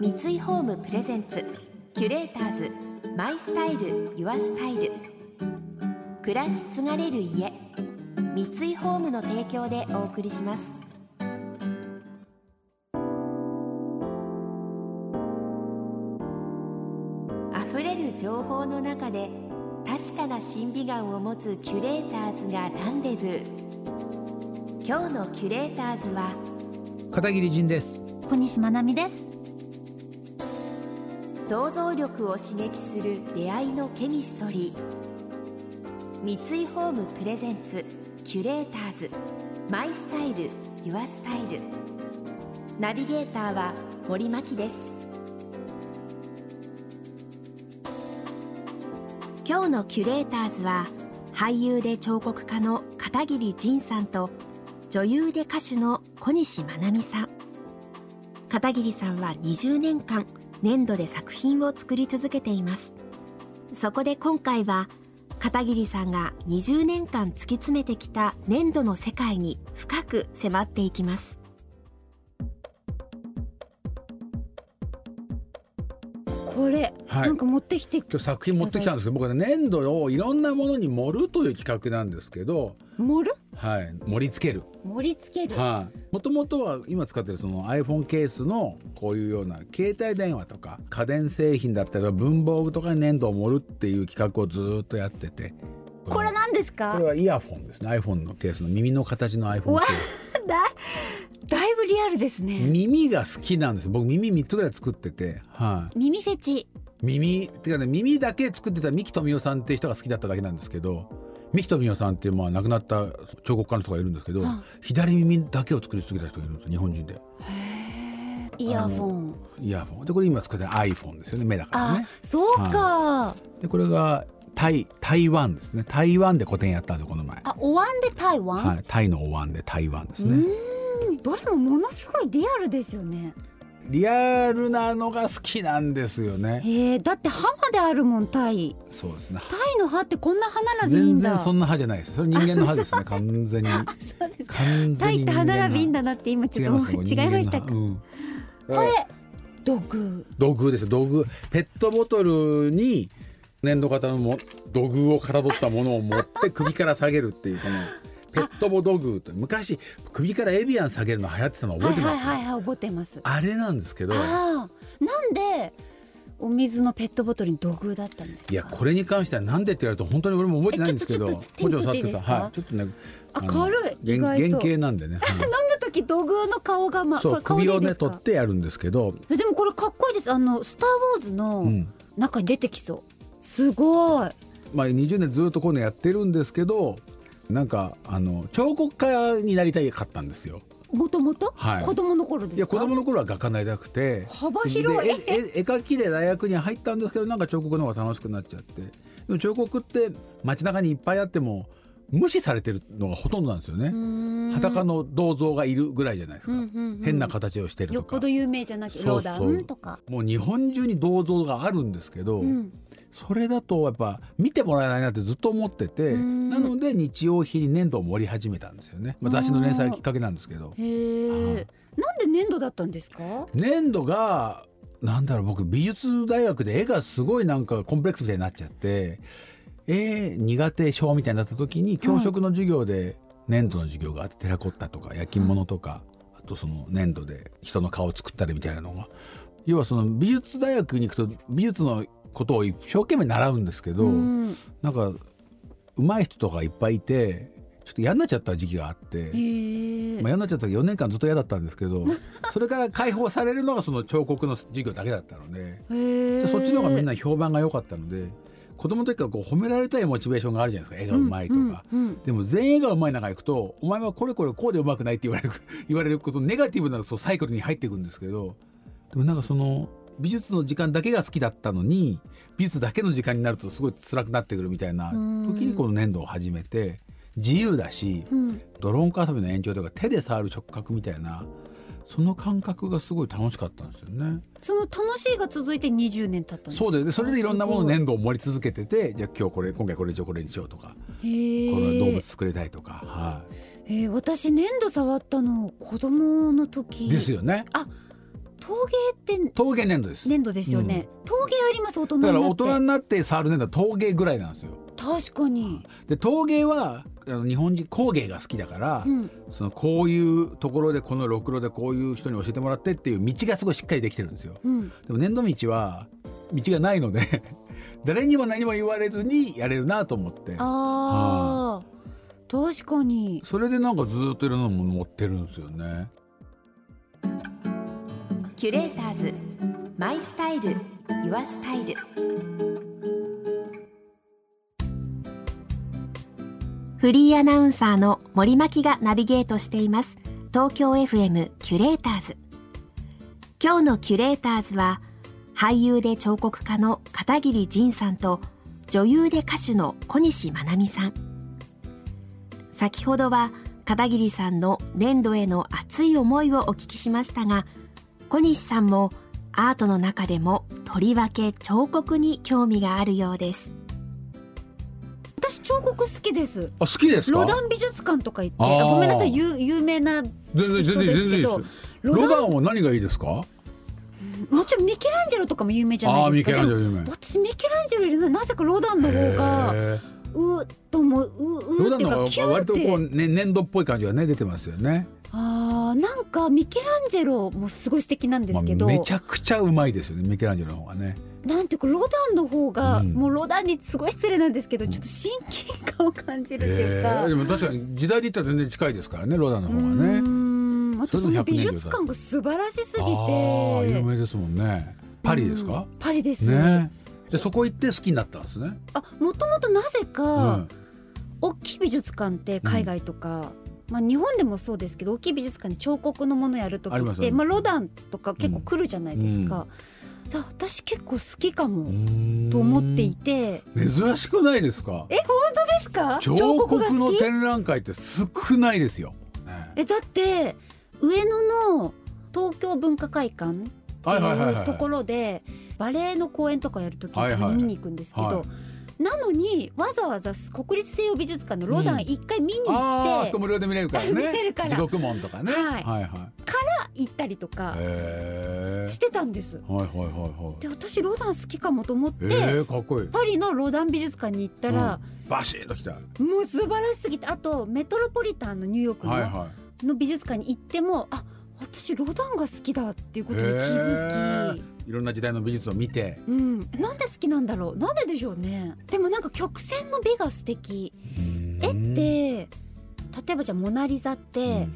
三井ホームプレゼンツキュレーターズマイスタイルユアスタイル。暮らし継がれる家三井ホームの提供でお送りします。溢れる情報の中で確かな審美眼を持つキュレーターズがランデブー。今日のキュレーターズは片桐仁です。小西真奈美です想像力を刺激する出会いのケミストリー。三井ホームプレゼンツキュレーターズ。マイスタイルユアスタイル。ナビゲーターは森牧です。今日のキュレーターズは俳優で彫刻家の片桐仁さんと女優で歌手の小西真奈美さん。片桐さんは20年間粘土で作品を作り続けています。そこで今回は片桐さんが20年間突き詰めてきた粘土の世界に深く迫っていきます。はい。なんか持ってきて今日作品持ってきたんですけど僕はね粘土をいろんなものに盛るという企画なんですけど盛る？はい。盛り付ける。盛り付ける、はい。もともとは今使ってるその iPhone ケースのこういうような携帯電話とか家電製品だったりとか文房具とかに粘土を盛るっていう企画をずーっとやってて。これなんですこかれはイヤフォンですね。iPhone のケースの耳の形の iPhone わケースだだいぶリアルですね。耳が好きなんです。僕耳3つぐらい作ってて。はい。耳フェチ耳っていうかね耳だけ作ってた三木富夫さんっていう人が好きだっただけなんですけど三木富夫さんっていうまあ亡くなった彫刻家の人がいるんですけど、は左耳だけを作り続けた人がいるんです日本人で。イヤフォン。イヤホン。でこれ今使ってる iPhone ですよね目だからあねそうか、でこれがタイ台湾ですね。台湾で個展やったんでこの前。あお椀で台湾、はい、タイのお椀で台湾ですうねどれもものすごいリアルですよねリアルなのが好きなんですよね。へえだって歯まであるもんタイ。そうですね。タイの歯ってこんな歯並び全然そんな歯じゃないですそれ人間の歯ですね。完全に。完全にタイって歯並びいいんだだなって今ちょっと違いました。か、うん、これ土偶。土偶です。土偶。ペットボトルに粘土型のも土偶をかたどったものを持って首から下げるっていうこのペットボ土偶と昔首からエビアン下げるの流行ってたの覚えてます、はいはいはいはい覚えてます。あれなんですけど。なんでお水のペットボトルに土偶だったんですか？いやこれに関してはなんでって言われると本当に俺も覚えてないんですけど。えちょっといいですか？はい。ちょっとねあの軽い原原型なんでね、はい。飲む時土偶の顔がまそう首をね取ってやるんですけど、えでもこれかっこいいです。あのスター・ウォーズうのん。中に出てきそう。すごい。まあ、20年ずっとこういうのやってるんですけどなんかあの彫刻家になりたいかったんですよ。もともと？はい。子供の頃ですか？いや子供の頃は画家になりたくて。幅広い。絵描きで大学に入ったんですけどなんか彫刻の方が楽しくなっちゃって。でも彫刻って街中にいっぱいあっても無視されてるのがほとんどなんですよね。裸の銅像がいるぐらいじゃないですか、変な形をしてるとか。よっぽど有名じゃなくてローダンとか。もう日本中に銅像があるんですけど、うんそれだとやっぱ見てもらえないなってずっと思っててうん。なので日用品に粘土を盛り始めたんですよね、まあ、雑誌の連載がきっかけなんですけど。へえなんで粘土だったんですか？粘土がなんだろう僕美術大学で絵がすごいなんかコンプレックスみたいになっちゃって絵苦手症みたいになった時に教職の授業で粘土の授業があってテラコッタとか焼き物とかあとその粘土で人の顔を作ったりみたいなのが。要はその美術大学に行くと美術のことを一生懸命習うんですけど、うん。なんか上手い人とかいっぱいいてちょっと嫌になっちゃった時期があって。まあ、嫌になっちゃった4年間ずっと嫌だったんですけど それから解放されるのがその彫刻の授業だけだったのででそっちの方がみんな評判が良かったので子供の時からこう褒められたいモチベーションがあるじゃないですか。絵がうまいとか、うんうん。でも全員絵がうまい中行くと「お前はこれこれこうでうまくない」って言われる 言われることネガティブなそうサイクルに入っていくんですけどでもなんかその美術の時間だけが好きだったのに美術だけの時間になるとすごい辛くなってくるみたいな時にこの粘土を始めて自由だし、うん。ドローンカー遊びの延長とか手で触る触覚みたいなその感覚がすごい楽しかったんですよね。その楽しいが続いて20年経ったそうででそれでいろんなもの粘土を盛り続けててじゃあ今日これ今回これにしようこれにしようとかこの動物作りたいとか、はえー私粘土触ったの子供の時。い、ですよね。と陶芸って陶芸粘土です。粘土ですよね、陶芸あります大人になって。だから大人になって触る粘土は陶芸ぐらいなんですよ。確かに、で陶芸はあの日本人工芸が好きだから、うん、そのこういうところでこのろくろでこういう人に教えてもらってっていう道がすごいしっかりできてるんですよ。うん、でも粘土道は道がないので 誰にも何も言われずにやれるなと思って。あー。確かに。それでなんかずっといろんなもの持ってるんですよねキュレーターズ。マイスタイル。ユアスタイル。フリーアナウンサーの森牧がナビゲートしています。東京 FM キュレーターズ。今日のキュレーターズは俳優で彫刻家の片桐仁さんと女優で歌手の小西真奈美さん。先ほどは片桐さんの粘土への熱い思いをお聞きしましたが小西さんもアートの中でもとりわけ彫刻に興味があるようです。私彫刻好きです。あ好きですか？ロダン美術館とか行ってあごめんなさい有有名な全然全然人全然いいです。けどロダロダンンは何がいいですか？もちろんミケランジェロとかも有名じゃああーミケないですか。でもランジェロ有名。私ミケランジェロよりななぜかロダンの方がへうー。っともううーロダンの方うーっていうかキが割とューって。こう、ね、粘土っぽい感じがね出てますよね。あーなんかミケランジェロもすごい素敵なんですけど、まあ、めちゃくちゃうまいですよねミケランジェロの方がね。なんていうかロダンの方が、うん。もうロダンにすごい失礼なんですけどちょっと親近感を感じるっていうか、へーでも確かに時代で言ったら全然近いですからねロダンの方がね。んあとそそれでも100の美術館が素晴らしすぎあて。あ有名ですもんね。パリですか？うん、パリです、ね。でそこ行って好きになったんですね。あもともとなぜうか、ん。大きい美術館って海外とか、まあ、日本でもそうですけど大きい美術館に彫刻のものやる時ってまあ、ロダンとか結構来るじゃないですか。だ私結構好きかもと思っていて。珍しくないですか？え本当ですか？彫刻の展覧会って少ないですよ、ねえだって上野の東京文化会館ってはいはいはいはいい。うところでバレエの公演とかやるときはいはい。見に行くんですけど、はいなのにわざわざ国立西洋美術館のロダン一回見に行あああってそこ無料で見れるからね。見れるから。地獄門とかね、はい。はいはい。行ったりとかしてたんです。はいはいはいはい。で私ロダン好きかもと思って、えー、かっこいい。パリのロダン美術館に行ったら、バシッときた。はもう素晴らしすぎてあとメトロポリタンのニューヨークの,、いはの美術館に行ってもあ私ロダンが好きだっていうことに気づき。いいろんな時代の美術を見て。うん、なんで好きなんだろう？なんででしょうね？でもなんか曲線の美が素敵。絵って例えばじゃあ「モナ・リザ」って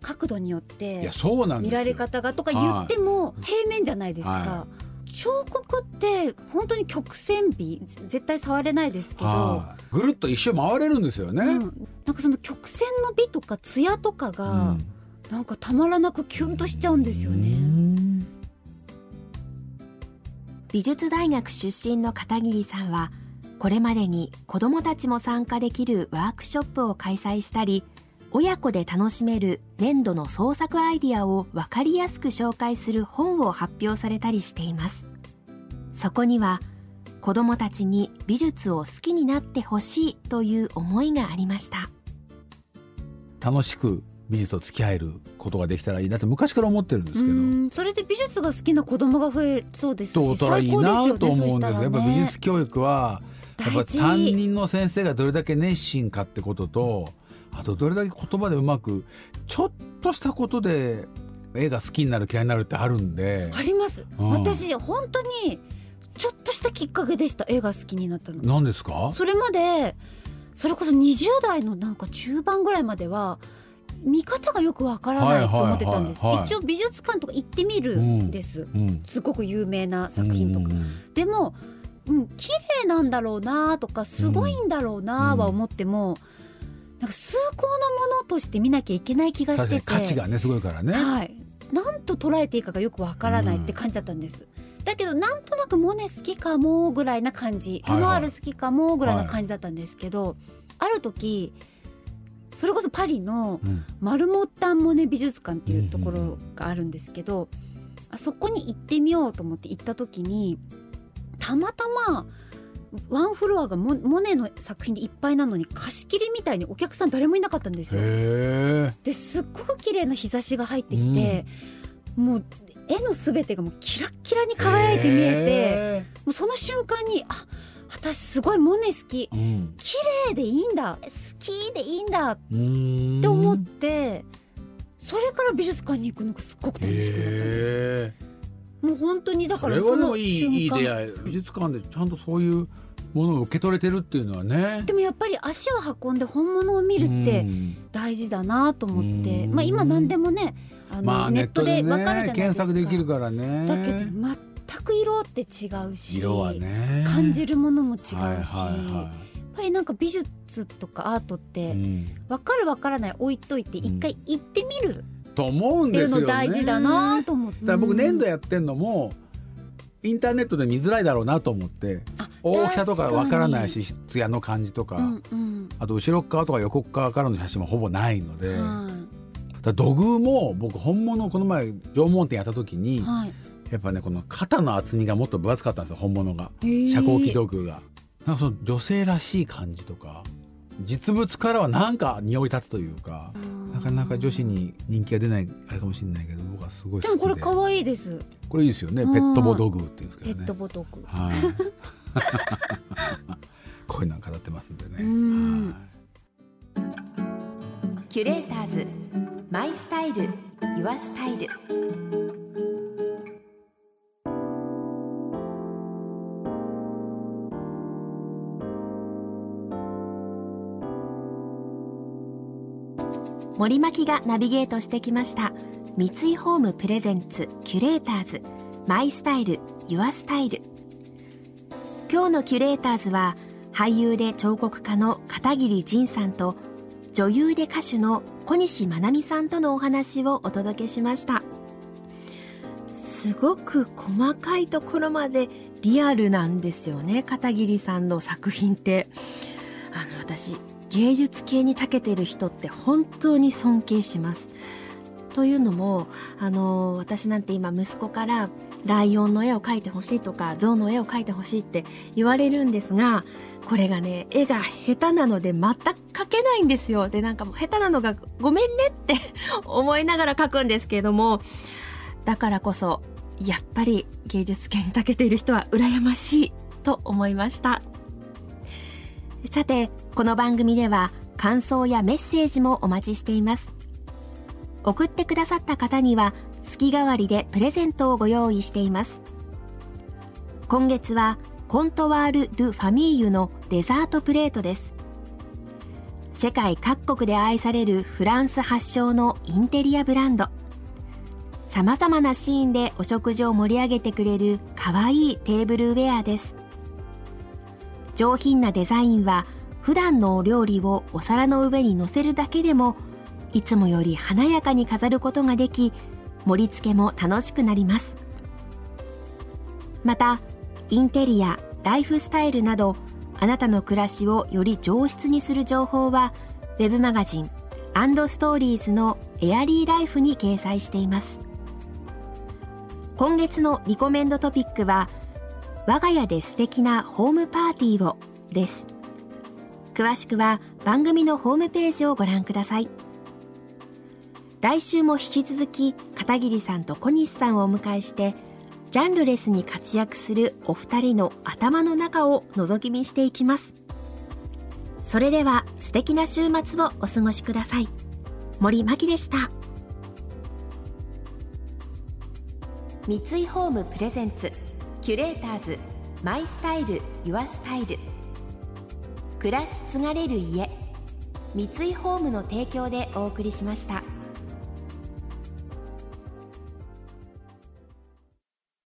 角度によっいてやそうなんですよ。見られ方がとか言っても平面じゃないですか、は彫刻って本当に曲線美ぜ絶対触れないですけど、はい。ぐるっと一周回れるんですよね、うん、なんかその曲線の美とか艶とかが、なんかたまらなくキュンとしちゃうんですようね。美術大学出身の片桐さんはこれまでに子どもたちも参加できるワークショップを開催したり親子で楽しめる粘土の創作アイディアを分かりやすく紹介する本を発表されたりしています。そこには子どもたちに美術を好きになってほしいという思いがありました。楽しく美術と付き合えることができたらいいなって昔から思ってるんですけど。うんそれで美術が好きな子供が増えそうですしと大人いいなと思うんです。ねやっぱ美術教育はやっぱ担任の先生がどれだけ熱心かってこととあとどれだけ言葉でうまくちょっとしたことで絵が好きになる嫌いになるってあるんで。あります、うん。私本当にちょっとしたきっかけでした。絵が好きになったの。何ですか？それまでそれこそ20代のなんか中盤ぐらいまでは見方がよくわからないと思ってたんです、はいはいはいはい。一応美術館とか行ってみるんです、うん。すごく有名な作品とか、うんうんでも、うん、綺麗なんだろうなとかすごいんだろうなは思っても、なんか崇高なものとして見なきゃいけない気がしてて。価値がねすごいからね。はい、なんと捉えていいかがよくわからないって感じだったんです。だけどなんとなくモネ好きかもぐらいな感じ。はいはい。ルノアール好きかもぐらいな感じだったんですけど、ある時それこそパリのうん。マルモッタンモネ美術館っていうところがあるんですけど、あそこに行ってみようと思って行った時にたまたまワンフロアがモモネの作品でいっぱいなのに貸し切りみたいにお客さん誰もいなかったんですよ。ですっごく綺麗な日差しが入ってきて、もう絵のすべてがもうキラッキラに輝いて見えてもうその瞬間にあ私すごいモネ好き。て、うん、綺麗でいいんだ。好きでいいんだ。って思ってそれから美術館に行くのがすっごく楽しくなったんです。もう本当にだそからそのいい出会い。美術館でちゃんとそういうものを受け取れてるっていうのはね。でもやっぱり足を運んで本物を見るってうん。大事だなと思って。うん。まあ今何でもねあの、まあネットでねわかるじゃないですか。検索できるからね。だけど全く色って違うし色はね。感じるものも違うし、はいはいやはっぱりなんか美術とかアートっいてうん。分かる分からない置いといてん。一回行ってみると思うんっていうですよねの大事だなと思って。だから僕粘土ややってんのもインターネットで見づらいだろうなと思って大きさとかわからないし艶の感じとか、うんうん。あと後ろ側とか横側からの写真もほぼないので、はら土偶も僕本物この前縄文展やった時に、いはいやっぱねこの肩の厚みがもっと分厚かったんですよ本物が。遮光器土偶が。なんかその女性らしい感じとか実物からはなんか匂い立つというかなかなか女子に人気が出ないあれかもしれないけど僕はすごいで好きで。もこれ可愛いです。これいいですよね。うんペットボ土偶っていうんですけペッどねトボトクはい。こういうの飾ってますんでね。キュレーターズ。マイスタイル。ユアスタイル森巻がナビゲートしてきました。三井ホームプレゼンツキュレーターズ。マイスタイルユアスタイル。今日のキュレーターズは俳優で彫刻家の片桐仁さんと女優で歌手の小西真奈美さんとのお話をお届けしました。すごく細かいところまでリアルなんですよね片桐さんの作品って。あの私芸術系に長けてる人って本当に尊敬します。というのもあの私なんて今息子からライオンの絵を描いてほしいとか象の絵を描いてほしいって言われるんですがこれがね絵が下手なので全く描けないんですよ。でなんかもう下手なのがごめんねって 思いながら描くんですけれどもだからこそやっぱり芸術系に長けている人は羨ましいと思いました。さてこの番組では感想やメッセージもお待ちしています。送ってくださった方には月替わりでプレゼントをご用意しています。今月はコントワール・ドゥ・ファミーユのデザートプレートです。世界各国で愛されるフランス発祥のインテリアブランド。さまざまなシーンでお食事を盛り上げてくれるかわいいテーブルウェアです。上品なデザインは普段のお料理をお皿の上に乗せるだけでもいつもより華やかに飾ることができ盛り付けも楽しくなります。またインテリアライフスタイルなどあなたの暮らしをより上質にする情報はウェブマガジンストーリーズのエアリーライフに掲載しています。今月のリコメンドトピックは我が家で素敵なホームパーティーをです。詳しくは番組のホームページをご覧ください。来週も引き続き片桐さんと小西さんをお迎えしてジャンルレスに活躍するお二人の頭の中を覗き見していきます。それでは素敵な週末をお過ごしください。森真希でした。三井ホームプレゼンツ。キュレーターズマイスタイルユアスタイル暮らし継がれる家三井ホームの提供でお送りしました。